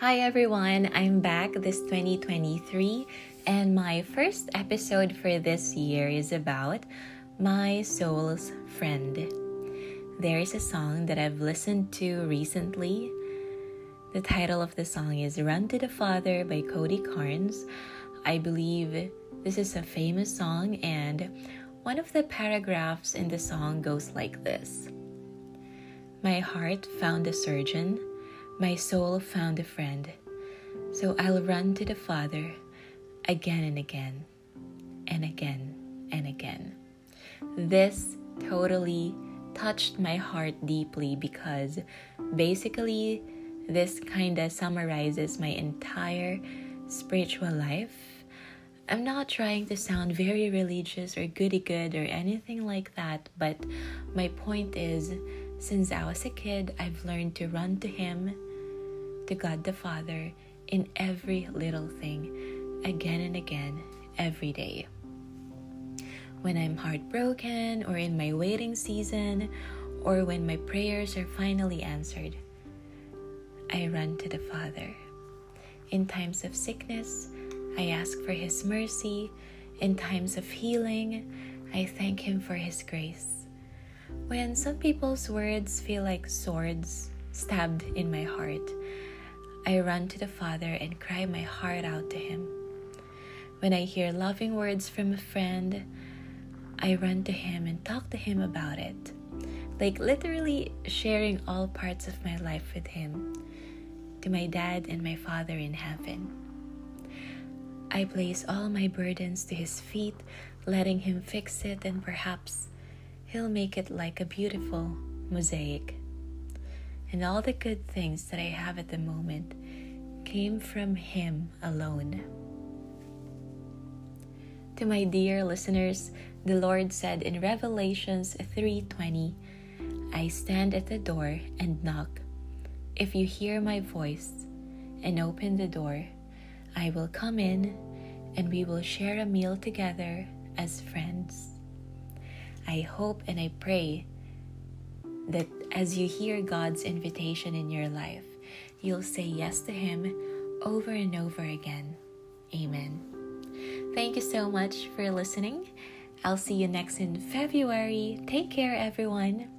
Hi everyone, I'm back this 2023, and my first episode for this year is about my soul's friend. There is a song that I've listened to recently. The title of the song is Run to the Father by Cody Carnes. I believe this is a famous song, and one of the paragraphs in the song goes like this My heart found a surgeon my soul found a friend, so I'll run to the Father again and again, and again and again. This totally touched my heart deeply because basically, this kind of summarizes my entire spiritual life. I'm not trying to sound very religious or goody good or anything like that, but my point is since I was a kid, I've learned to run to Him to God the Father in every little thing, again and again, every day. When I'm heartbroken, or in my waiting season, or when my prayers are finally answered, I run to the Father. In times of sickness, I ask for His mercy. In times of healing, I thank Him for His grace. When some people's words feel like swords stabbed in my heart, I run to the Father and cry my heart out to Him. When I hear loving words from a friend, I run to Him and talk to Him about it. Like literally sharing all parts of my life with Him, to my dad and my Father in heaven. I place all my burdens to His feet, letting Him fix it, and perhaps He'll make it like a beautiful mosaic and all the good things that I have at the moment came from Him alone. To my dear listeners, the Lord said in Revelations 3:20, I stand at the door and knock. If you hear my voice and open the door, I will come in and we will share a meal together as friends. I hope and I pray that as you hear God's invitation in your life, you'll say yes to Him over and over again. Amen. Thank you so much for listening. I'll see you next in February. Take care, everyone.